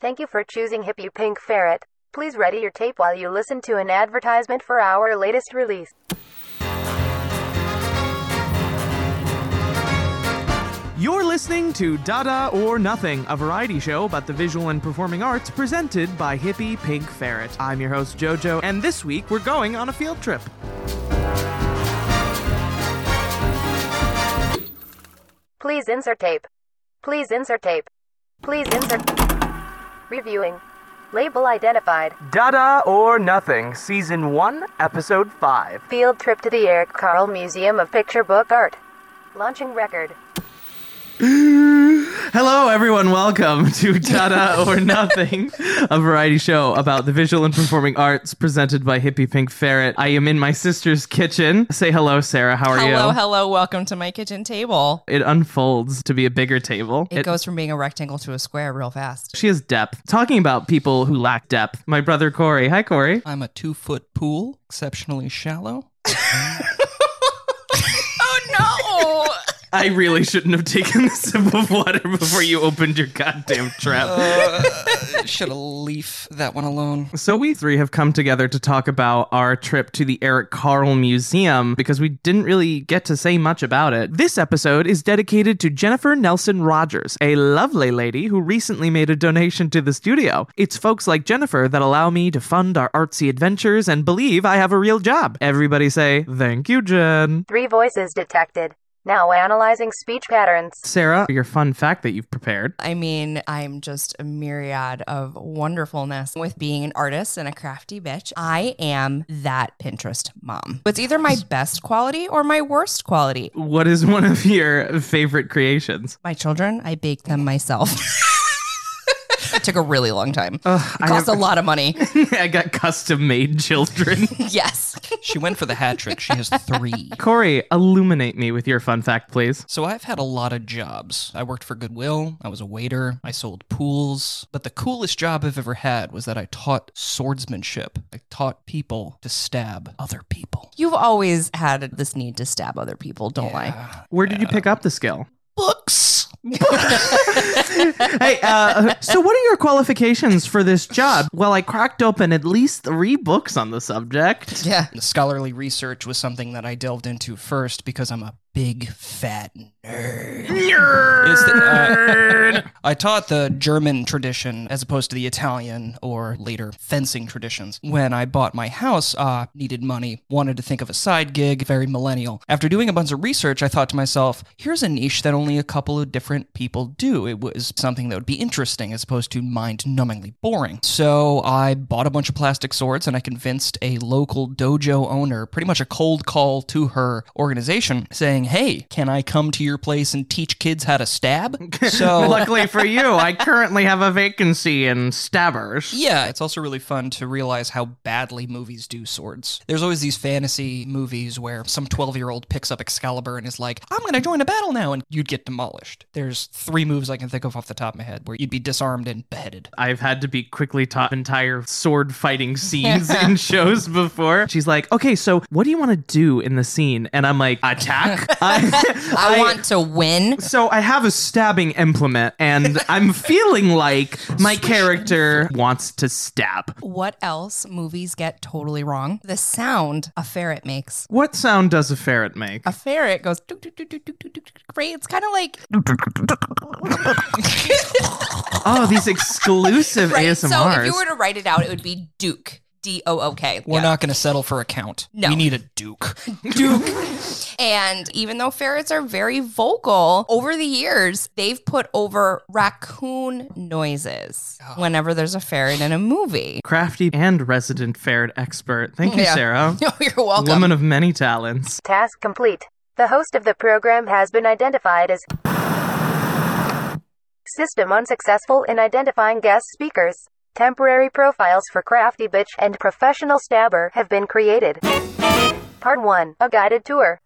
Thank you for choosing Hippie Pink Ferret. Please ready your tape while you listen to an advertisement for our latest release. You're listening to Dada or Nothing, a variety show about the visual and performing arts presented by Hippie Pink Ferret. I'm your host, JoJo, and this week we're going on a field trip. Please insert tape. Please insert tape. Please insert. Reviewing. Label identified. Dada or Nothing, Season 1, Episode 5. Field trip to the Eric Carle Museum of Picture Book Art. Launching record. Hello, everyone. Welcome to Dada or Nothing, a variety show about the visual and performing arts presented by Hippie Pink Ferret. I am in my sister's kitchen. Say hello, Sarah. How are Hello, you? hello, hello. welcome to my kitchen table. It unfolds to be a bigger table. It, goes from being a rectangle to a square real fast. She has depth. Talking about people who lack depth, my brother Corey. Hi, Corey. I'm a two foot pool, exceptionally shallow. No! I really shouldn't have taken the sip of water before you opened your goddamn trap. Uh, Should have leave that one alone. So we three have come together to talk about our trip to the Eric Carle Museum because we didn't really get to say much about it. This episode is dedicated to Jennifer Nelson Rogers, a lovely lady who recently made a donation to the studio. It's folks like Jennifer that allow me to fund our artsy adventures and believe I have a real job. Everybody say, thank you, Jen. Three voices detected. Now analyzing speech patterns. Sarah, your fun fact that you've prepared. I mean, I'm just a myriad of wonderfulness with being an artist and a crafty bitch. I am that Pinterest mom. It's either my best quality or my worst quality. What is one of your favorite creations? My children, I bake them myself. it took a really long time. It cost have- a lot of money. I got custom made children. yes. She went for the hat trick. She has three. Corey, illuminate me with your fun fact, please. So I've had a lot of jobs. I worked for Goodwill, I was a waiter, I sold pools. But the coolest job I've ever had was that I taught swordsmanship. I taught people to stab other people. You've always had this need to stab other people, don't I? Where did you pick up the skill? Books! Hey, uh, so what are your qualifications for this job? Well, I cracked open at least three books on the subject. Yeah. The scholarly research was something that I delved into first because I'm a big fat nerd. It's the- uh, I taught the German tradition as opposed to the Italian or later fencing traditions. When I bought my house, uh, needed money, wanted to think of a side gig, very millennial. After doing a bunch of research, I thought to myself, here's a niche that only a couple of different people do. It was something that would be interesting as opposed to mind numbingly boring. So I bought a bunch of plastic swords and I convinced a local dojo owner, pretty much a cold call to her organization, saying, Hey, can I come to your place and teach kids how to stab? So Luckily for you, I currently have a vacancy in stabbers. yeah, it's also really fun to realize how badly movies do swords. There's always these fantasy movies where some 12 year old picks up Excalibur and is like, I'm going to join a battle now, and you'd get demolished. There's three moves I can think of off the top of my head where you'd be disarmed and beheaded. I've had to be quickly taught entire sword fighting scenes in shows before. She's like, okay, so what do you want to do in the scene? And I'm like, attack? I, I want to win. So I have a stabbing implement, and I'm feeling like my character wants to stab. What else movies get totally wrong? The sound a ferret makes. What sound does a ferret make? A ferret goes Great. It's kind of like. oh, these exclusive right? ASMRs. So if you were to write it out, it would be Duke. D O O K. We're not going to settle for a count. No. We need a duke. Duke. and even though ferrets are very vocal, over the years, they've put over raccoon noises Oh. whenever there's a ferret in a movie. Crafty and resident ferret expert. Thank you, Yeah. Sarah. Oh, you're welcome. Woman of many talents. Task complete. The host of the program has been identified as System unsuccessful in identifying guest speakers. Temporary profiles for Crafty Bitch and Professional Stabber have been created. Part 1 A Guided Tour.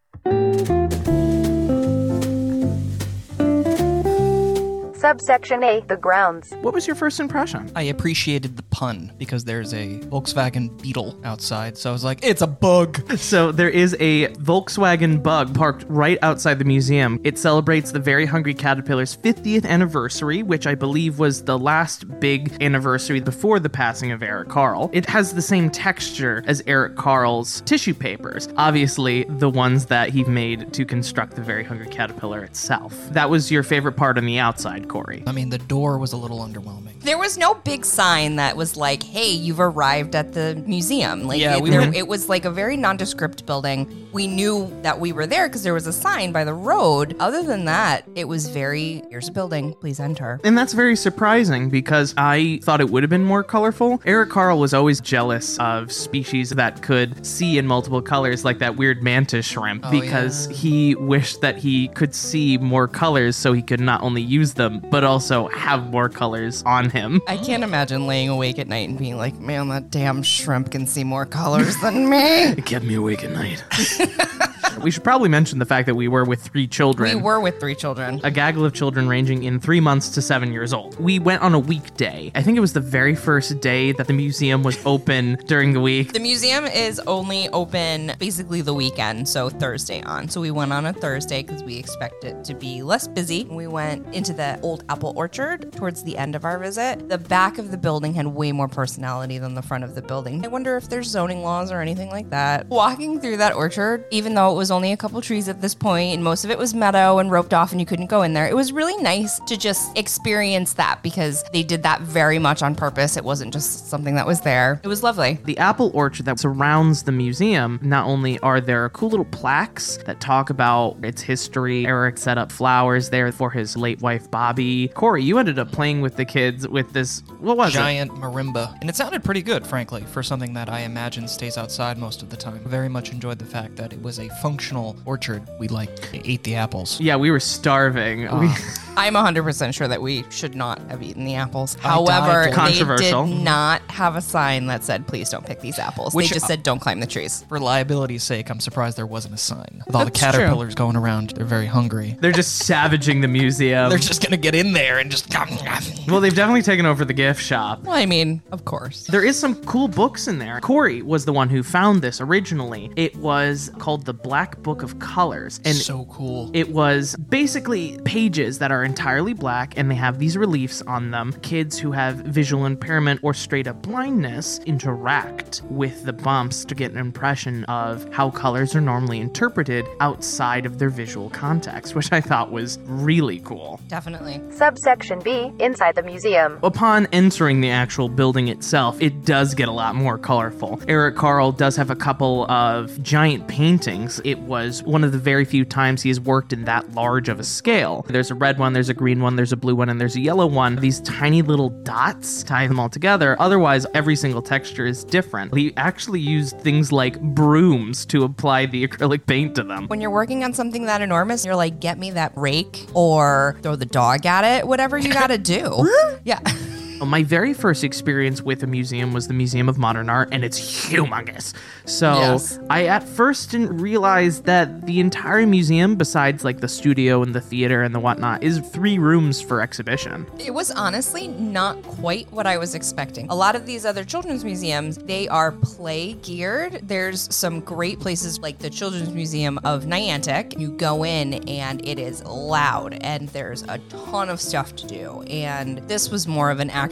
Subsection A. The grounds. What was your first impression? I appreciated the pun because there's a Volkswagen Beetle outside. So I was like, it's a bug. So there is a Volkswagen Bug parked right outside the museum. It celebrates the Very Hungry Caterpillar's 50th anniversary, which I believe was the last big anniversary before the passing of Eric Carle. It has the same texture as Eric Carle's tissue papers, obviously the ones that he made to construct the Very Hungry Caterpillar itself. That was your favorite part on the outside, Corey. I mean, the door was a little underwhelming. There was no big sign that was like, "Hey, you've arrived at the museum." Like, Yeah, it, we there, went- it was like a very nondescript building. We knew that we were there because there was a sign by the road. Other than that, it was very, "Here's a building, please enter." And that's very surprising because I thought it would have been more colorful. Eric Carle was always jealous of species that could see in multiple colors, like that weird mantis shrimp, oh, because he wished that he could see more colors so he could not only use them, but also have more colors on him. I can't imagine laying awake at night and being like, "Man, that damn shrimp can see more colors than me." It kept me awake at night. we should probably mention the fact that we were with three children. we were with three children. a gaggle of children ranging in three months to seven years old. We went on a weekday. I think it was the very first day that the museum was open during the week. The museum is only open basically the weekend, so Thursday on. So we went on a Thursday because we expect it to be less busy. We went into the old apple orchard towards the end of our visit. The back of the building had way more personality than the front of the building. I wonder if there's zoning laws or anything like that. Walking through that orchard, even though it was only a couple trees at this point and most of it was meadow and roped off and you couldn't go in there, it was really nice to just experience that because they did that very much on purpose. It wasn't just something that was there. It was lovely. The apple orchard that surrounds the museum, not only are there cool little plaques that talk about its history, Eric set up flowers there for his late wife Bobbie. Corey, you ended up playing with the kids with this, what was it? Giant marimba. And it sounded pretty good, frankly, for something that I imagine stays outside most of the time. Very much enjoyed the fact that it was a functional orchard. We like ate the apples. Yeah, we were starving. We, I'm 100% sure that we should not have eaten the apples. I However, died. they Controversial. did not have a sign that said, please don't pick these apples. Which- they just uh, said, don't climb the trees. For liability's sake, I'm surprised there wasn't a sign. With all the That's true. caterpillars going around, they're very hungry. they're just savaging the museum. They're just gonna get in there and just. well, they've definitely taken over the gift shop. Well, I mean, of course. There is some cool books in there. Corey was the one who found this originally. It was called the Black Book of Colors. And so cool. it was basically pages that are entirely black and they have these reliefs on them. Kids who have visual impairment or straight up blindness interact with the bumps to get an impression of how colors are normally interpreted outside of their visual context, which I thought was really cool. Definitely. Subsection B. Inside the museum. Upon entering the actual building itself, it does get a lot more colorful. Eric Carle does have a couple of giant paintings. It was one of the very few times he has worked in that large of a scale. There's a red one, there's a green one, there's a blue one, and there's a yellow one. These tiny little dots tie them all together. Otherwise, every single texture is different. He actually used things like brooms to apply the acrylic paint to them. When you're working on something that enormous, you're like, get me that rake or throw the dog at it, whatever you gotta do. yeah. My very first experience with a museum was the Museum of Modern Art, and it's humongous. So Yes. I at first didn't realize that the entire museum, besides like the studio and the theater and the whatnot, is three rooms for exhibition. It was honestly not quite what I was expecting. A lot of these other children's museums, they are play geared. There's some great places like the Children's Museum of Niantic. You go in and it is loud and there's a ton of stuff to do. And this was more of an actual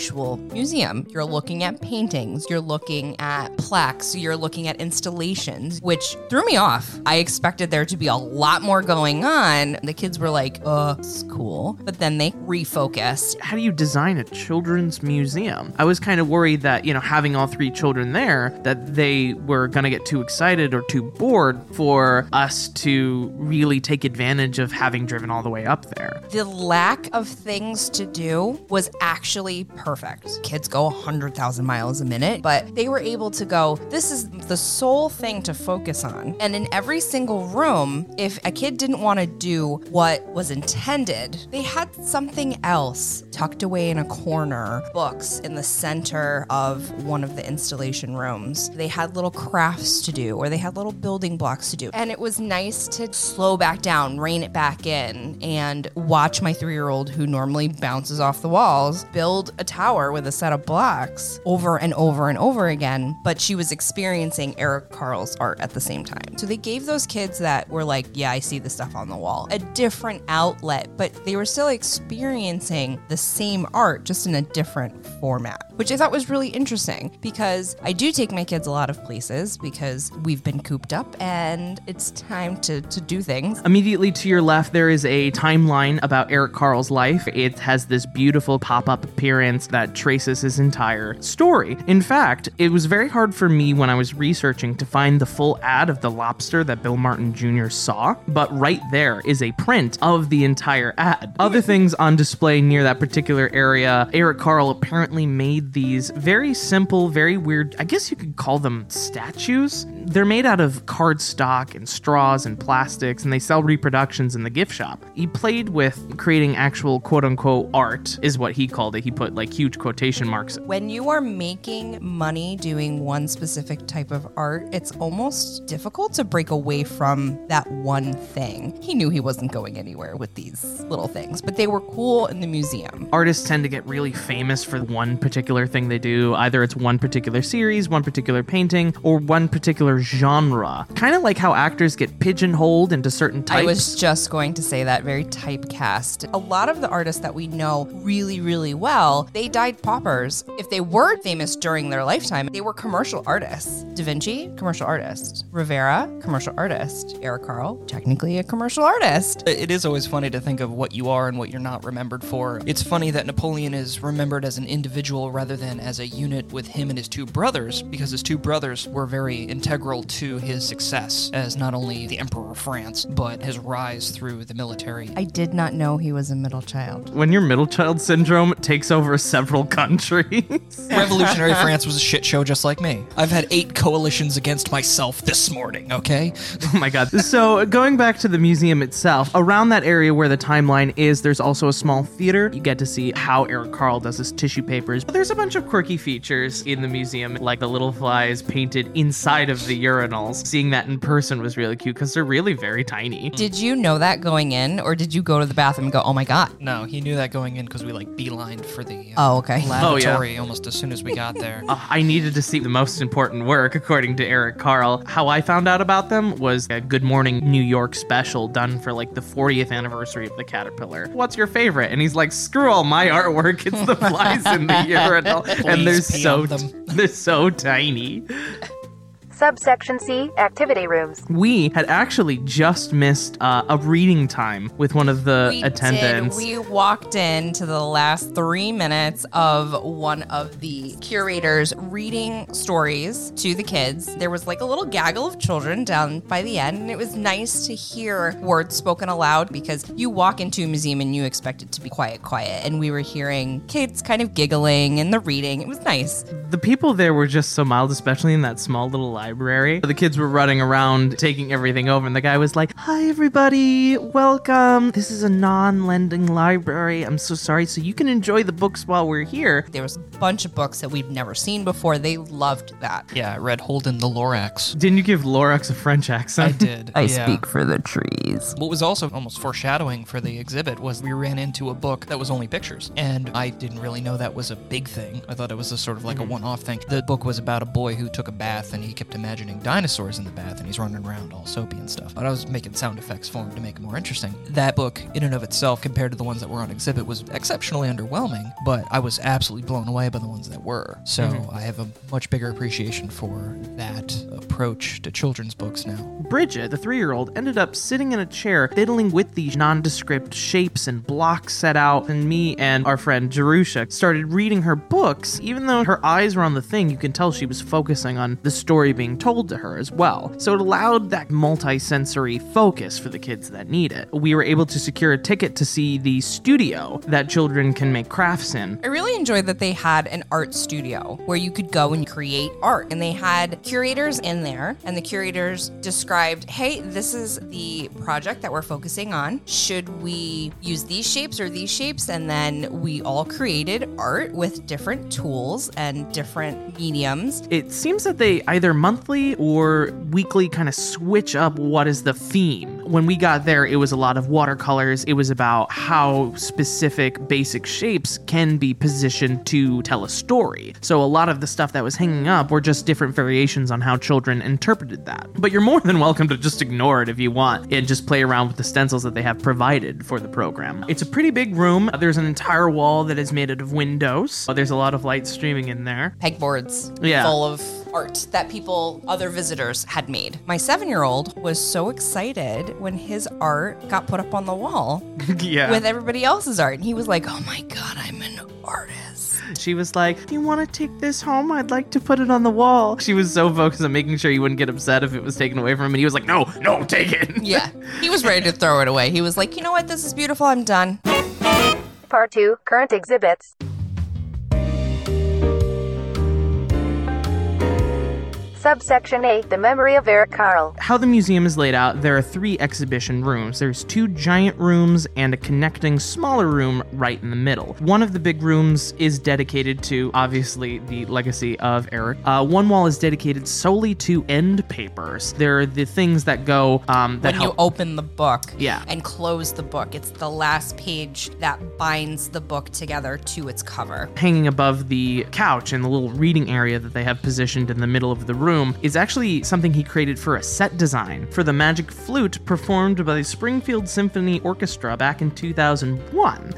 museum. You're looking at paintings, you're looking at plaques, you're looking at installations, which threw me off. I expected there to be a lot more going on. The kids were like, uh, it's cool. But then they refocused How do you design a children's museum? I was kind of worried that, you know, having all three children there, that they were going to get too excited or too bored for us to really take advantage of having driven all the way up there. the lack of things to do was actually perfect. Kids go 100,000 miles a minute, but they were able to go, this is the sole thing to focus on. And in every single room, if a kid didn't want to do what was intended, they had something else tucked away in a corner, books in the center of one of the installation rooms. They had little crafts to do or they had little building blocks to do. And it was nice to slow back down, rein it back in, and watch my three year old, who normally bounces off the walls, build a tower with a set of blocks over and over and over again. But she was experiencing Eric Carle's art at the same time. So they gave those kids that were like, yeah, I see the stuff on the wall, a different outlet, but they were still experiencing the same art, just in a different format, which I thought was really interesting because I do take my kids a lot of places because we've been cooped up and it's time to, to do things. Immediately to your left, there is a timeline about Eric Carle's life. It has this beautiful pop up appearance that traces his entire story. In fact, it was very hard for me when I was researching to find the full ad of the lobster that Bill Martin Jr. saw, but right there is a print of the entire ad. Other things on display near that particular area, Eric Carle apparently made these very simple, very weird, I guess you could call them statues. They're made out of cardstock and straws and plastics, and they sell reproductions in the gift shop. He played with creating actual quote unquote art, is what he called it. He put like huge quotation marks. When you are making money doing one specific type of art, it's almost difficult to break away from that one thing. He knew he wasn't going anywhere with these little things, but they were cool in the museum. Artists tend to get really famous for one particular thing they do. Either it's one particular series, one particular painting, or one particular genre. Kind of like how actors get pigeonholed into certain types. I was just going to say that very typecast. A lot of the artists that we know really, really well, they died paupers. If they were famous during their lifetime, they were commercial artists. Da Vinci, commercial artist. Rivera, commercial artist. Eric Carle, technically a commercial artist. It is always funny to think of what you are and what you're not remembered for. It's funny that Napoleon is remembered as an individual rather than as a unit with him and his two brothers, because his two brothers were very integral to his success as not only the Emperor of France, but his rise through the military. I did not know he was a middle child. when your middle child syndrome takes over several countries. Revolutionary France was a shit show just like me. I've had eight coalitions against myself this morning, okay? Oh my god. So, going back to the museum itself, around that area where the timeline is, there's also a small theater. You get to see how Eric Carle does his tissue papers. But there's a bunch of quirky features in the museum, like the little flies painted inside of the urinals. Seeing that in person was really cute because they're really very tiny. Did you know that going in, or did you go to the bathroom and go, oh my God? No, he knew that going in because we like beelined for the uh, Oh, okay. lavatory almost as soon as we got there. Uh, I needed to see the most important work, according to Eric Carle. How I found out about them was a Good Morning New York special done for like the 40th anniversary of the Caterpillar. What's your favorite? And he's like, screw all my artwork. It's the flies in the urinal, and they're so them. they're so tiny. Subsection C Activity Rooms. We had actually just missed uh, a reading time with one of the We attendants. Did. We walked into the last three minutes of one of the curators reading stories to the kids. There was like a little gaggle of children down by the end, and it was nice to hear words spoken aloud because you walk into a museum and you expect it to be quiet, quiet. And we were hearing kids kind of giggling and the reading. It was nice. the people there were just so mild, especially in that small little library. The kids were running around taking everything over, and the guy was like, Hi, everybody, welcome. This is a non lending library. I'm so sorry. So you can enjoy the books while we're here. There was a bunch of books that we've never seen before. They loved that. Yeah, I read Holden the Lorax. Didn't you give Lorax a French accent? I accent? did. yeah. Speak for the trees. What was also almost foreshadowing for the exhibit was we ran into a book that was only pictures. And I didn't really know that was a big thing. I thought it was a sort of like a mm-hmm. one off thing. The book was about a boy who took a bath and he kept imagining dinosaurs in the bath and he's running around all soapy and stuff. But I was making sound effects for him to make it more interesting. That book, in and of itself, compared to the ones that were on exhibit, was exceptionally underwhelming, but I was absolutely blown away by the ones that were. So mm-hmm. I have a much bigger appreciation for that approach to children's books now. Bridget, the three year old, ended up sitting in a chair fiddling with these nondescript shapes and blocks set out, and me and our friend Jerusha started reading her books. Even though her eyes were on the thing, you can tell she was focusing on the story being being told to her as well. So it allowed that multi-sensory focus for the kids that need it. We were able to secure a ticket to see the studio that children can make crafts in. I really enjoyed that they had an art studio where you could go and create art. And they had curators in there, and the curators described, hey, this is the project that we're focusing on. Should we use these shapes or these shapes? And then we all created art with different tools and different mediums. It seems that they either monthly or weekly kind of switch up what is the theme. When we got there, it was a lot of watercolors. It was about how specific basic shapes can be positioned to tell a story. So a lot of the stuff that was hanging up were just different variations on how children interpreted that. But you're more than welcome to just ignore it if you want and just play around with the stencils that they have provided for the program. It's a pretty big room. There's an entire wall that is made out of windows. There's a lot of light streaming in there. pegboards Yeah. full of art that people, other visitors, had made. My seven year old was so excited when his art got put up on the wall yeah. with everybody else's art. And he was like, oh my God, I'm an artist. She was like, Do you want to take this home? I'd like to put it on the wall. She was so focused on making sure he wouldn't get upset if it was taken away from him. And he was like, No, no, take it. Yeah. He was ready to throw it away. He was like, you know what? This is beautiful. I'm done. Part 2 Current Exhibits. Subsection 8 The Memory of Eric Carle. How the museum is laid out, there are three exhibition rooms. There's two giant rooms and a connecting smaller room right in the middle. One of the big rooms is dedicated to, obviously, the legacy of Eric. Uh, one wall is dedicated solely to end papers. They're the things that go um, that When you open the book Yeah. and close the book, it's the last page that binds the book together to its cover. hanging above the couch in the little reading area that they have positioned in the middle of the room is actually something he created for a set design for the Magic Flute performed by the Springfield Symphony Orchestra back in 2001.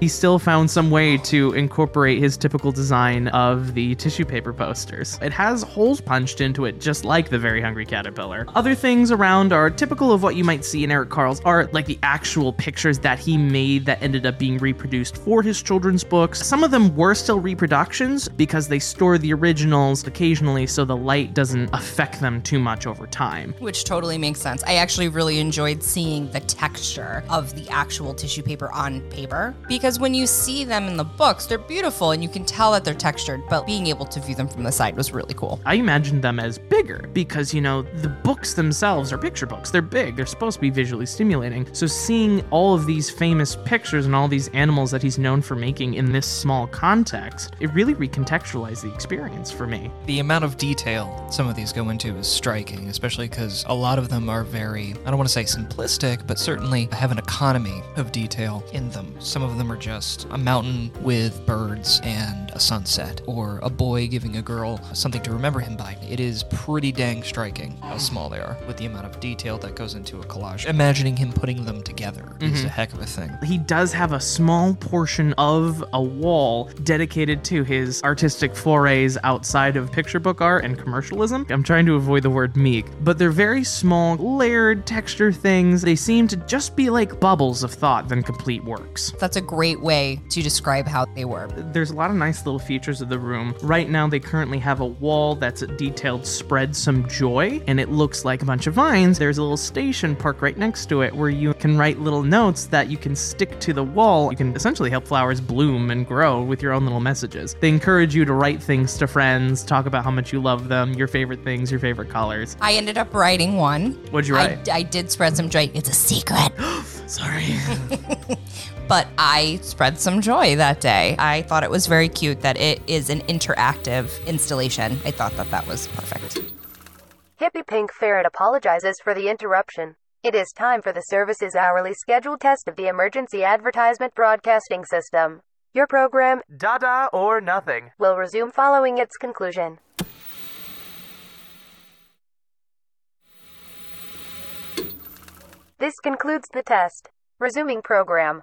He still found some way to incorporate his typical design of the tissue paper posters. It has holes punched into it just like the Very Hungry Caterpillar. Other things around are typical of what you might see in Eric Carle's art, like the actual pictures that he made that ended up being reproduced for his children's books. Some of them were still reproductions because they store the originals occasionally so the light doesn't affect them too much over time. Which totally makes sense. I actually really enjoyed seeing the texture of the actual tissue paper on paper because when you see them in the books, they're beautiful and you can tell that they're textured, but being able to view them from the side was really cool. I imagined them as bigger because, you know, the books themselves are picture books. They're big, they're supposed to be visually stimulating. So, seeing all of these famous pictures and all these animals that he's known for making in this small context, it really recontextualized the experience for me. The amount of detail some of these go into is striking, especially because a lot of them are very, I don't want to say simplistic, but certainly have an economy of detail in them. Some of them are just a mountain with birds and a sunset, or a boy giving a girl something to remember him by. It is pretty dang striking how small they are with the amount of detail that goes into a collage. Imagining him putting them together is mm-hmm. a heck of a thing. He does have a small portion of a wall dedicated to his artistic forays outside of picture book art and commercialism. I'm trying to avoid the word meek, but they're very small, layered texture things. They seem to just be like bubbles of thought than complete works. That's a great way to describe how they were. There's a lot of nice little features of the room. Right now, they currently have a wall that's detailed spread some joy, and it looks like a bunch of vines. There's a little station park right next to it where you can write little notes that you can stick to the wall. You can essentially help flowers bloom and grow with your own little messages. They encourage you to write things to friends, talk about how much you love them, your favorite things, your favorite colors. I ended up writing one. What'd you I, write? I did spread some joy. It's a secret. Sorry. but I spread some joy that day. I thought it was very cute that it is an interactive installation. I thought that that was perfect. Hippie Pink Ferret apologizes for the interruption. It is time for the service's hourly scheduled test of the emergency advertisement broadcasting system. Your program Dada or nothing. will resume following its conclusion. This concludes the test. Resuming program.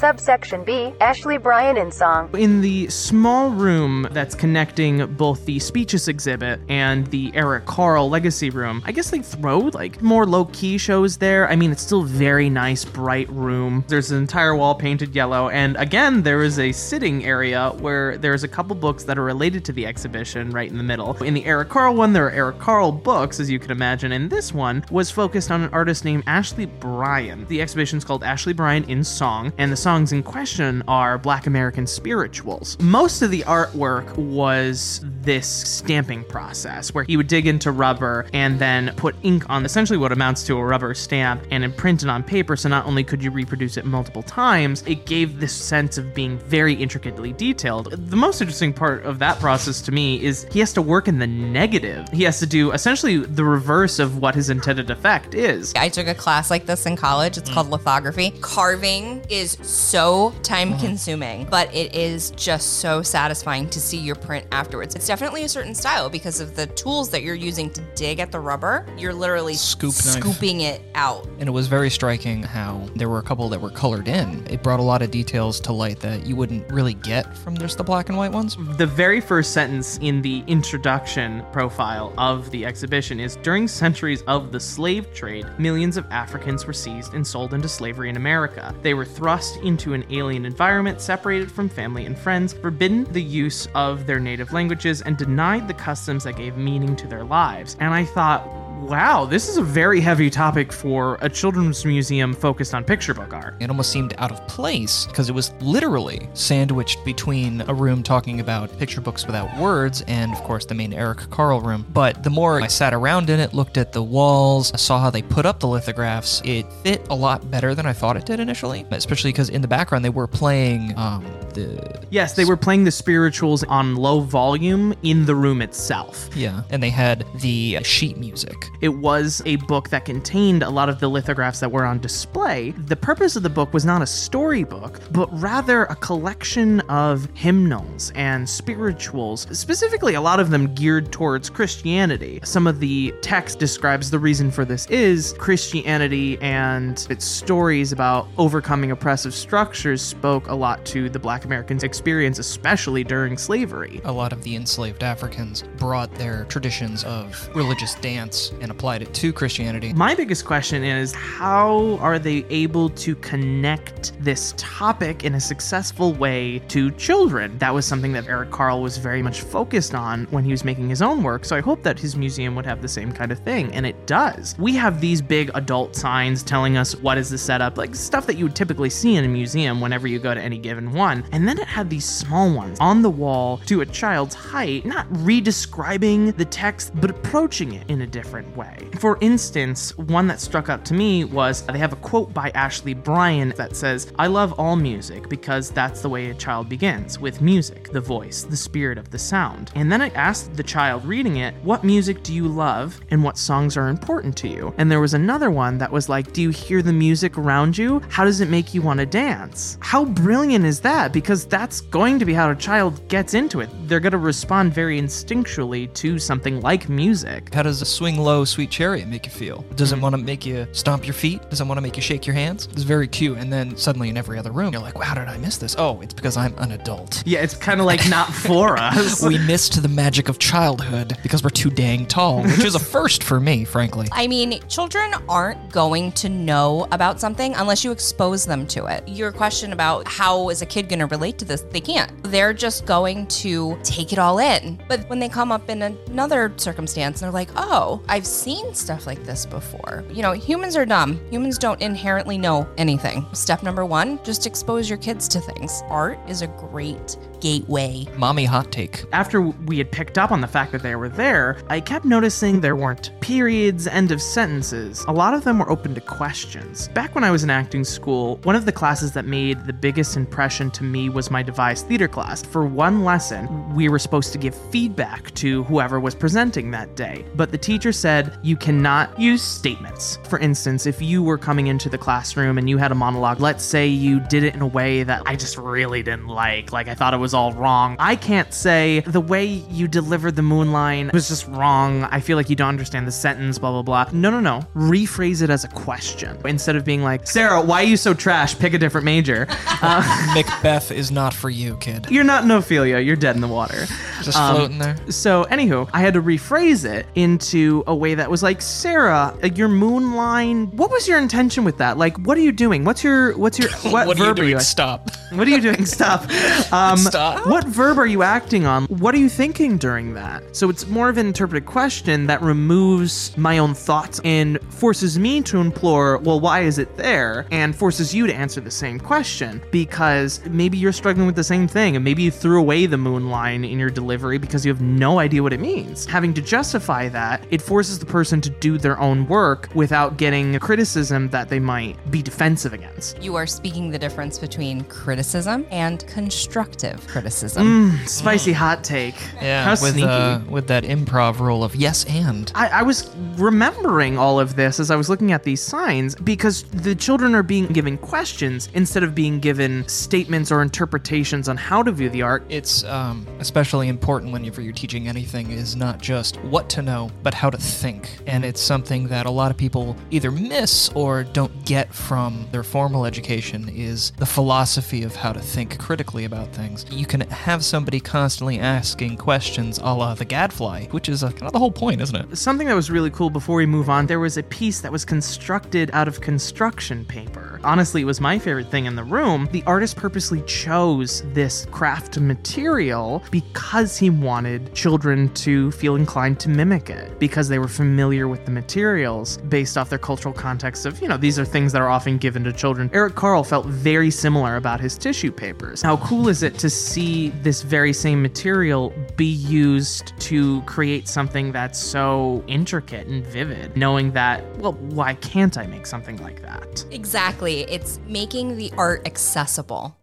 Subsection B Ashley Bryan in song. In the small room that's connecting both the Speeches exhibit and the Eric Carle Legacy room, I guess they throw like more low key shows there. I mean, it's still very nice, bright room. There's an entire wall painted yellow, and again, there is a sitting area where there's a couple books that are related to the exhibition right in the middle. In the Eric Carle one, there are Eric Carle books, as you can imagine, and this one was focused on an artist named Ashley Bryan. The exhibition's called Ashley Bryan in Song, and the songs in question are Black American spirituals. Most of the artwork was this stamping process where he would dig into rubber and then put ink on essentially what amounts to a rubber stamp and imprint it on paper. So not only could you reproduce it multiple times, it gave this sense of being very intricately detailed. The most interesting part of that process to me is he has to work in the negative. He has to do essentially the reverse of what his intended effect is. I took a class like this in college. It's called mm. lithography. Carving is so time consuming, but it is just so satisfying to see your print afterwards. It's definitely a certain style because of the tools that you're using to dig at the rubber. You're literally Scoop knife. scooping it out. And it was very striking how there were a couple that were colored in. It brought a lot of details to light that you wouldn't really get from just the black and white ones. The very first sentence in the introduction profile of the exhibition is During centuries of the slave trade, millions of Africans were seized and sold into slavery in America. They were thrust into an alien environment, separated from family and friends, forbidden the use of their native languages, and denied the customs that gave meaning to their lives. And I thought, wow, this is a very heavy topic for a children's museum focused on picture book art. It almost seemed out of place because it was literally sandwiched between a room talking about picture books without words and, of course, the main Eric Carle room. But the more I sat around in it, looked at the walls, I saw how they put up the lithographs, it fit a lot better than I thought it did initially, especially because in the background they were playing um, the. Yes, they were playing the spirituals on low volume in the room itself. Yeah, and they had the sheet music. It was a book that contained a lot of the lithographs that were on display. The purpose of the book was not a storybook, but rather a collection of hymnals and spirituals, specifically a lot of them geared towards Christianity. Some of the text describes the reason for this is Christianity and its stories about overcoming oppressive structures spoke a lot to the black Americans' experience, especially during slavery. A lot of the enslaved Africans brought their traditions of religious dance and applied it to Christianity. My biggest question is how are they able to connect this topic in a successful way to children? That was something that Eric Carle was very much focused on when he was making his own work, so I hope that his museum would have the same kind of thing, and it does. We have these big adult signs telling us what is the setup, like stuff that you would typically see in a museum whenever you go to any given one, and then it had these small ones on the wall to a child's height, not redescribing the text, but approaching it in a different way. For instance, one that struck out to me was they have a quote by Ashley Bryan that says, I love all music because that's the way a child begins with music, the voice, the spirit of the sound. And then I asked the child reading it, What music do you love and what songs are important to you? And there was another one that was like, Do you hear the music around you? How does it make you want to dance? How brilliant is that? Because that's going to be how a child gets into it. They're going to respond very instinctually to something like music. How does a swing low, sweet chariot make you feel? Does it mm. want to make you stomp your feet? Does it want to make you shake your hands? It's very cute. And then suddenly in every other room, you're like, wow, how did I miss this? Oh, it's because I'm an adult. Yeah, it's kind of like not for us. We missed the magic of childhood because we're too dang tall, which is a first for me, frankly. I mean, children aren't going to know about something unless you expose them to it. Your question about how is a kid going to relate to this, they can't. They're just going to take it all in. But when they come up in another circumstance they're like, oh, I've seen stuff like this before. You know, humans are dumb. Humans don't inherently know anything. Step number one, just expose your kids to things. Art is a great gateway. Mommy hot take. After we had picked up on the fact that they were there, I kept noticing there weren't periods, end of sentences. A lot of them were open to questions. Back when I was in acting school, one of the classes that made the biggest impression to me me was my devised theater class. For one lesson, we were supposed to give feedback to whoever was presenting that day. But the teacher said you cannot use statements. For instance, if you were coming into the classroom and you had a monologue, let's say you did it in a way that I just really didn't like, like I thought it was all wrong. I can't say the way you delivered the moon line was just wrong. I feel like you don't understand the sentence, blah, blah, blah. No, no, no. Rephrase it as a question instead of being like, Sarah, why are you so trash? Pick a different major. Uh, Macbeth is not for you, kid. you're not in Ophelia. You're dead in the water. Just Um, floating there. So, anywho, I had to rephrase it into a way that was like, Sarah, your moon line. What was your intention with that? Like, what are you doing? What's your what's your what, What, are you verb doing? are you? Stop. What are you doing? Stop. Um, Stop. What verb are you acting on? What are you thinking during that? So it's more of an interpreted question that removes my own thoughts and forces me to implore, well, why is it there? And forces you to answer the same question because maybe you're struggling with the same thing and maybe you threw away the moon line in your delivery because you have no idea what it means. Having to justify that, it forces the person to do their own work without getting criticism that they might be defensive against. You are speaking the difference between criticism and constructive criticism. Mm, spicy hot take. Yeah, How with sneaky. uh, with that improv rule of yes and. I, I was remembering all of this as I was looking at these signs because the children are being given questions instead of being given statements or interpretations on how to view the art. It's um, especially important whenever you're teaching anything is not just what to know, but how to think. And it's something that a lot of people either miss or don't get from their formal education is the philosophy of how to think critically about things. You can have somebody constantly asking questions a la the gadfly, which is uh, kind of the whole point, isn't it? Something that was really cool before we move on, there was a piece that was constructed out of construction paper. Honestly, it was my favorite thing in the room. The artist purposely chose this craft material because he wanted children to feel inclined to mimic it, because they were familiar with the materials based off their cultural context of, you know, these are things that are often given to children. Eric Carle felt very similar about his tissue papers. How cool is it to see this very same material be used to create something that's so intricate and vivid, knowing that, well, why can't I make something like that? Exactly. It's making the art accessible.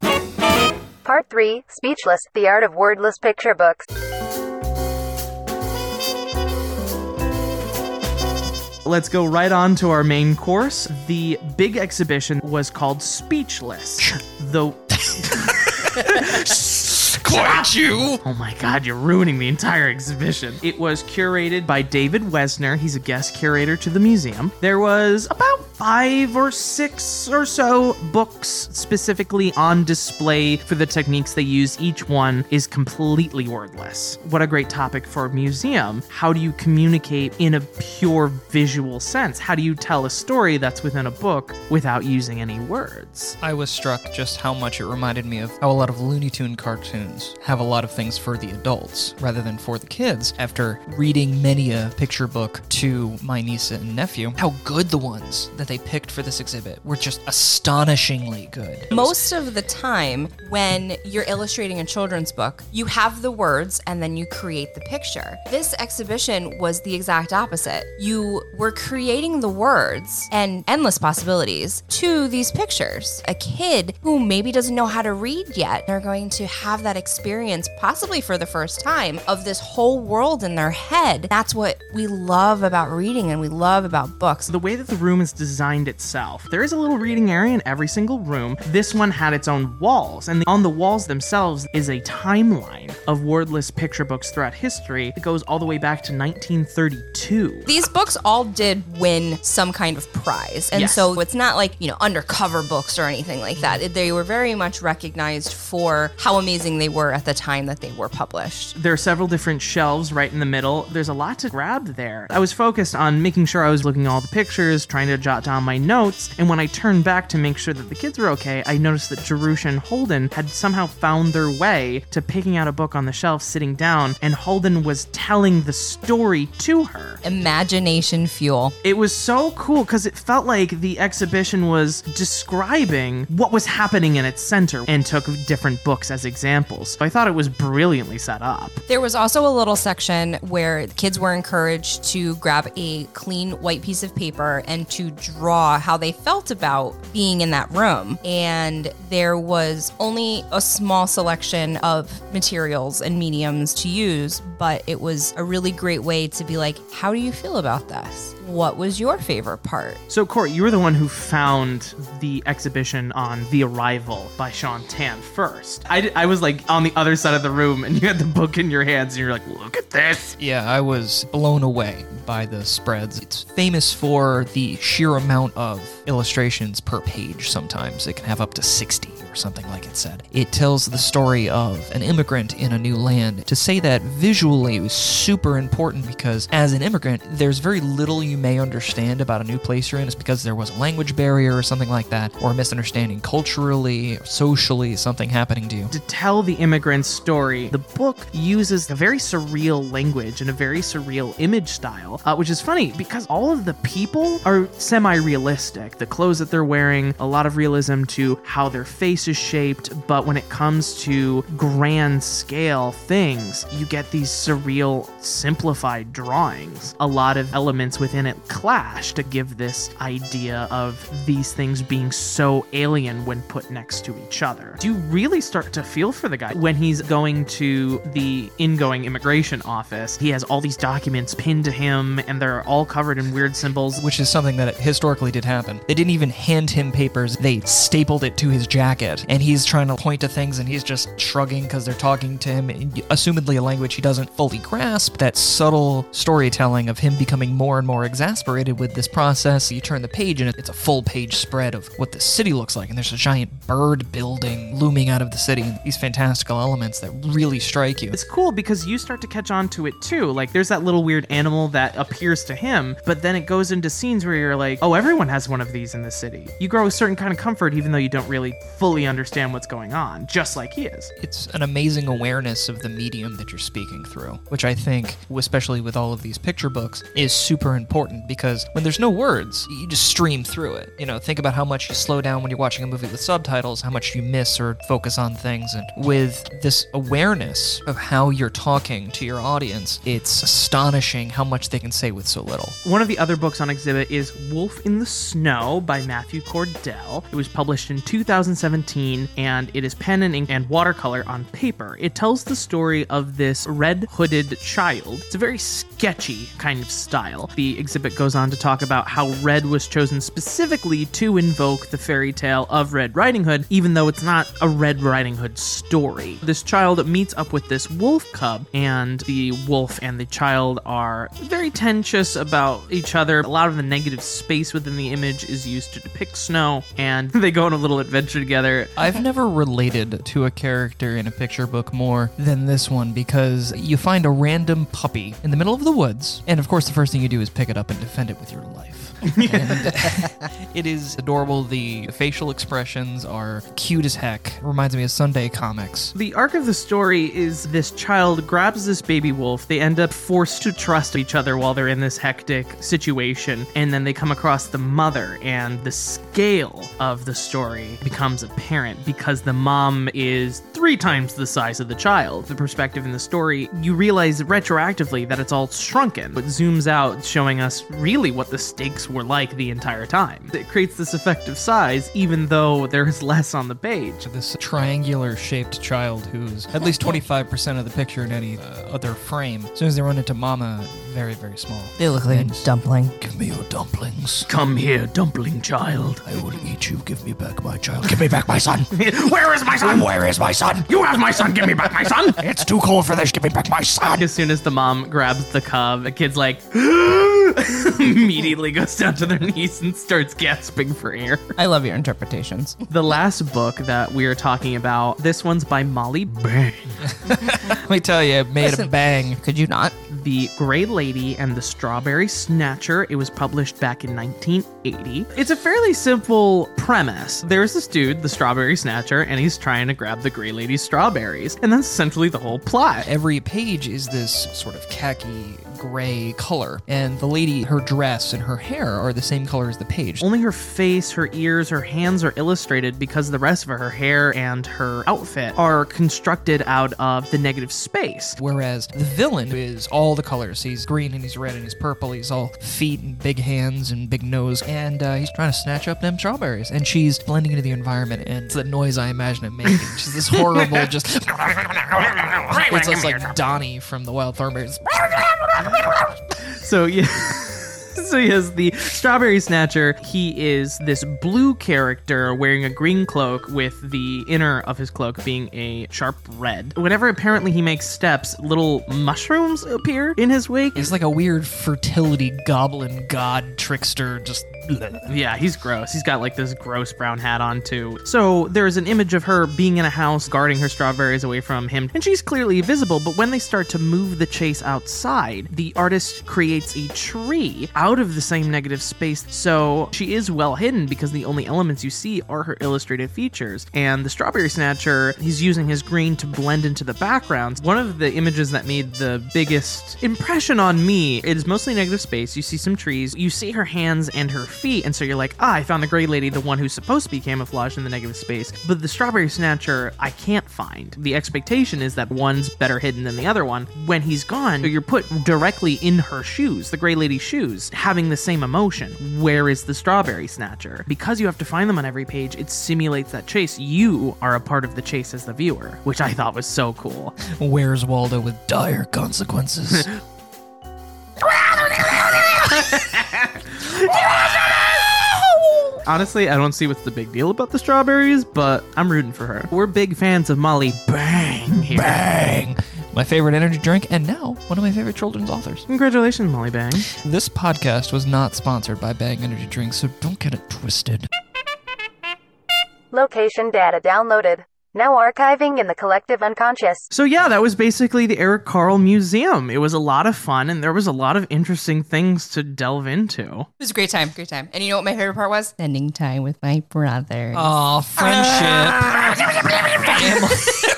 Part 3 Speechless The Art of Wordless Picture Books. Let's go right on to our main course. The big exhibition was called Speechless. The Quite you! Oh my god, you're ruining the entire exhibition. It was curated by David Wiesner. He's a guest curator to the museum. There was about five or six or so books specifically on display for the techniques they use. Each one is completely wordless. What a great topic for a museum. How do you communicate in a pure visual sense? How do you tell a story that's within a book without using any words? I was struck just how much it reminded me of how a lot of Looney Tune cartoons have a lot of things for the adults rather than for the kids. After reading many a picture book to my niece and nephew, how good the ones that they picked for this exhibit were just astonishingly good. Most of the time, when you're illustrating a children's book, you have the words and then you create the picture. This exhibition was the exact opposite. You were creating the words and endless possibilities to these pictures. A kid who maybe doesn't know how to read yet, they're going to have that experience, possibly for the first time, of this whole world in their head. That's what we love about reading and we love about books. The way that the room is designed itself, there is a little reading area in every single room. This one had its own walls, and on the walls themselves is a timeline of wordless picture books throughout history. It goes all the way back to 1932. These books all did win some kind of prize. And Yes. so it's not like, you know, undercover books or anything like that. They were very much recognized for how amazing they were at the time that they were published. There are several different shelves right in the middle. There's a lot to grab there. I was focused on making sure I was looking at all the pictures, trying to jot down my notes, and when I turned back to make sure that the kids were okay, I noticed that Jerusha and Holden had somehow found their way to picking out a book on the shelf, sitting down, and Holden was telling the story to her. Imagination fuel. It was so cool because it felt like the exhibition was describing what was happening in its center and took different books as examples. So I thought it was brilliantly set up. There was also a little section where kids were encouraged to grab a clean white piece of paper and to draw how they felt about being in that room. And there was only a small selection of materials and mediums to use, but it was a really great way to be like, how do you feel about this? What was your favorite part? So, Court, you were the one who found the exhibition on The Arrival by Shaun Tan first. I, d- I was like on the other side of the room, and you had the book in your hands, and you're like, look at this. Yeah, I was blown away by the spreads. It's famous for the sheer amount of illustrations per page sometimes. It can have up to 60 or something like it said. It tells the story of an immigrant in a new land. To say that visually was super important because as an immigrant, there's very little you may understand about a new place you're in. is because there was a language barrier or something like that, or a misunderstanding culturally, socially, something happening to you. To tell the immigrant's story, the book uses a very surreal language and a very surreal image style, uh, which is funny because all of the people are semi realistic. The clothes that they're wearing, a lot of realism to how their face is shaped, but when it comes to grand scale things, you get these surreal, simplified drawings. A lot of elements within it clash to give this idea of these things being so alien when put next to each other. Do you really start to feel for the guy when he's going to the ingoing immigration office? He has all these documents pinned to him and they're all covered in weird symbols. which is something that historically did happen. They didn't even hand him papers, they stapled it to his jacket. And he's trying to point to things and he's just shrugging because they're talking to him, in assumedly a language he doesn't fully grasp. That subtle storytelling of him becoming more and more exasperated with this process. You turn the page and it's a full page spread of what the city looks like. And there's a giant bird building looming out of the city. These fantastical elements that really strike you. It's cool because you start to catch on to it too. Like there's that little weird animal that appears to him, but then it goes into scenes where you're like, oh, everyone has one of these in the city. You grow a certain kind of comfort even though you don't really fully understand what's going on, just like he is. it's an amazing awareness of the medium that you're speaking through, which I think, especially with all of these picture books, is super important because when there's no words, you just stream through it. You know, think about how much you slow down when you're watching a movie with subtitles, how much you miss or focus on things. And with this awareness of how you're talking to your audience, it's astonishing how much they can say with so little. One of the other books on exhibit is Wolf in the Snow by Matthew Cordell. It was published in 2017 and it is pen and ink and watercolor on paper. It tells the story of this red hooded child. It's a very sketchy kind of style. The exhibit goes on to talk about how red was chosen specifically to invoke the fairy tale of Red Riding Hood, even though it's not a Red Riding Hood story. This child meets up with this wolf cub, and the wolf and the child are very tensious about each other. A lot of the negative space within the image is used to depict snow, and they go on a little adventure together. I've never related to a character in a picture book more than this one because you find a random puppy in the middle of the woods, and of course, the first thing you do is pick it up and defend it with your life. it is adorable. The facial expressions are cute as heck. Reminds me of Sunday comics. The arc of the story is this child grabs this baby wolf. They end up forced to trust each other while they're in this hectic situation. And then they come across the mother, and the scale of the story becomes apparent because the mom is three times the size of the child. The perspective in the story, you realize retroactively that it's all shrunken. but zooms out, showing us really what the stakes were like the entire time. It creates this effect of size, even though there's less on the page. This triangular shaped child who's at least 25% of the picture in any uh, other frame. As soon as they run into Mama, very, very small. They look like a dumpling. Give me your dumplings. Come here, dumpling child. I will eat you. Give me back my child. Give me back my son. Where is my son? Where is my son? You have my son. Give me back my son. It's too cold for this. Give me back my son. As soon as the mom grabs the cub, the kid's like, immediately goes down to their knees and starts gasping for air. I love your interpretations. The last book that we are talking about, this one's by Molly Bang. Let me tell you, it made a bang. Could you not? The Gray Lady and the Strawberry Snatcher. It was published back in 1980. It's a fairly simple premise. There's this dude, the Strawberry Snatcher, and he's trying to grab the Gray Lady's strawberries. And that's essentially the whole plot. Every page is this sort of khaki gray color. And the lady, her dress and her hair are the same color as the page. Only her face, her ears, her hands are illustrated because the rest of her, her hair and her outfit are constructed out of the negative space. Whereas the villain is all the colors. He's green and he's red and he's purple. He's all feet and big hands and big nose. And uh, he's trying to snatch up them strawberries. And she's blending into the environment. And it's the noise I imagine it making. She's this horrible, just. it's just like Donnie from the Wild Thornberrys. So yeah. So he has the strawberry snatcher. He is this blue character wearing a green cloak with the inner of his cloak being a sharp red. Whenever apparently he makes steps, little mushrooms appear in his wake. He's like a weird fertility goblin god trickster, just. Yeah, he's gross. He's got like this gross brown hat on too. So there's an image of her being in a house guarding her strawberries away from him, and she's clearly visible. But when they start to move the chase outside, the artist creates a tree out of the same negative space. So she is well hidden because the only elements you see are her illustrated features. And the strawberry snatcher, he's using his green to blend into the background. One of the images that made the biggest impression on me is mostly negative space. You see some trees, you see her hands and her feet, and so you're like, ah, I found the gray lady, the one who's supposed to be camouflaged in the negative space. But the strawberry snatcher, I can't find. The expectation is that one's better hidden than the other one. When he's gone, you're put directly in her shoes, the gray lady's shoes, having the same emotion. Where is the strawberry snatcher? Because you have to find them on every page, it simulates that chase. You are a part of the chase as the viewer, which I thought was so cool. Where's Waldo with Dire consequences. Honestly, I don't see what's the big deal about the strawberries, but I'm rooting for her. We're big fans of Molly Bang here. Bang! my favorite energy drink, and now one of my favorite children's authors. Congratulations, Molly Bang. This podcast was not sponsored by Bang Energy Drink, so don't get it twisted. Location data downloaded. Now archiving in the collective unconscious. So yeah, that was basically the Eric Carle Museum. It was a lot of fun and there was a lot of interesting things to delve into. It was a great time, great time. And you know what my favorite part was? Spending time with my brother. Oh, friendship.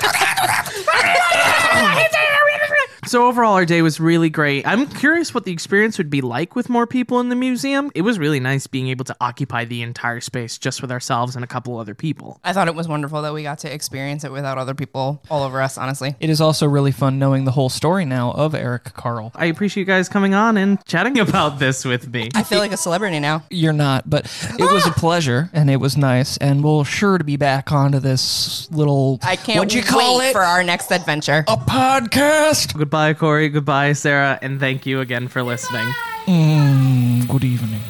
So overall our day was really great. I'm curious what the experience would be like with more people in the museum. It was really nice being able to occupy the entire space just with ourselves and a couple other people. I thought it was wonderful that we got to experience it without other people all over us, honestly. it is also really fun knowing the whole story now of Eric Carle. I appreciate you guys coming on and chatting about this with me. I feel like a celebrity now. You're not, but it was a ah! pleasure and it was nice, and we'll sure to be back onto this little. I can't What'd you wait call it? for our next adventure. a podcast. Goodbye, Corey. Goodbye, Sarah. And thank you again for listening. Mm, good evening.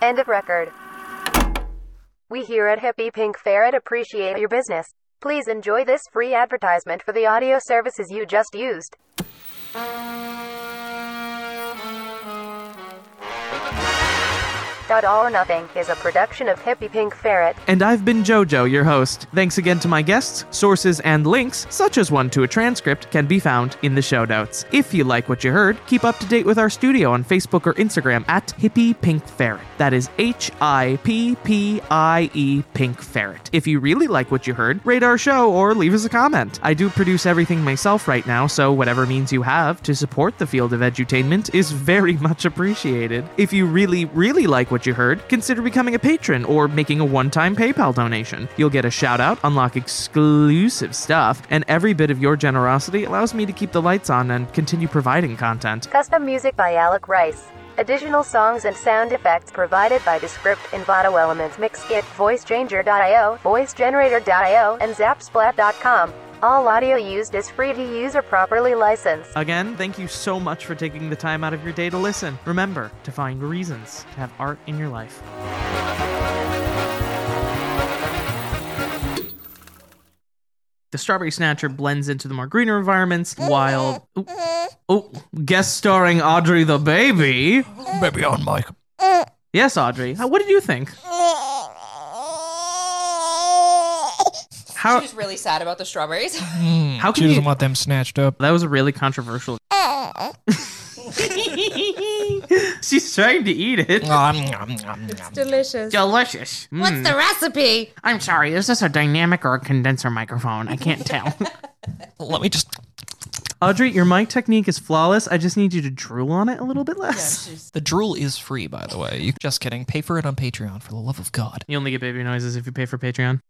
End of record. We here at Hippie Pink Ferret appreciate your business. Please enjoy this free advertisement for the audio services you just used. All or Nothing is a production of Hippie Pink Ferret. And I've been JoJo, your host. Thanks again to my guests. Sources and links, such as one to a transcript, can be found in the show notes. If you like what you heard, keep up to date with our studio on Facebook or Instagram at Hippie Pink Ferret. That is H I P P I E Pink Ferret. If you really like what you heard, rate our show or leave us a comment. I do produce everything myself right now, so whatever means you have to support the field of edutainment is very much appreciated. If you really, really like what you heard, consider becoming a patron or making a one time PayPal donation. You'll get a shout out, unlock exclusive stuff, and every bit of your generosity allows me to keep the lights on and continue providing content. Custom music by Alec Rice. Additional songs and sound effects provided by Descript, Envato Elements, Mixkit, VoiceChanger.io, VoiceGenerator.io, and Zapsplat.com. All audio used is free to use or properly licensed. Again, thank you so much for taking the time out of your day to listen. Remember to find reasons to have art in your life. The Strawberry Snatcher blends into the more greener environments, while. Ooh, oh, guest starring Audrey the Baby. Baby on mic. Yes, Audrey. What did you think? How, She was really sad about the strawberries. how She doesn't you. want them snatched up. That was a really controversial. She's trying to eat it. It's Delicious. Delicious. What's Mm. the recipe? I'm sorry, is this a dynamic or a condenser microphone? I can't tell. Let me just. Audrey, your mic technique is flawless. I just need you to drool on it a little bit less. The drool is free, by the way. You just kidding. Pay for it on Patreon for the love of God. You only get baby noises if you pay for Patreon.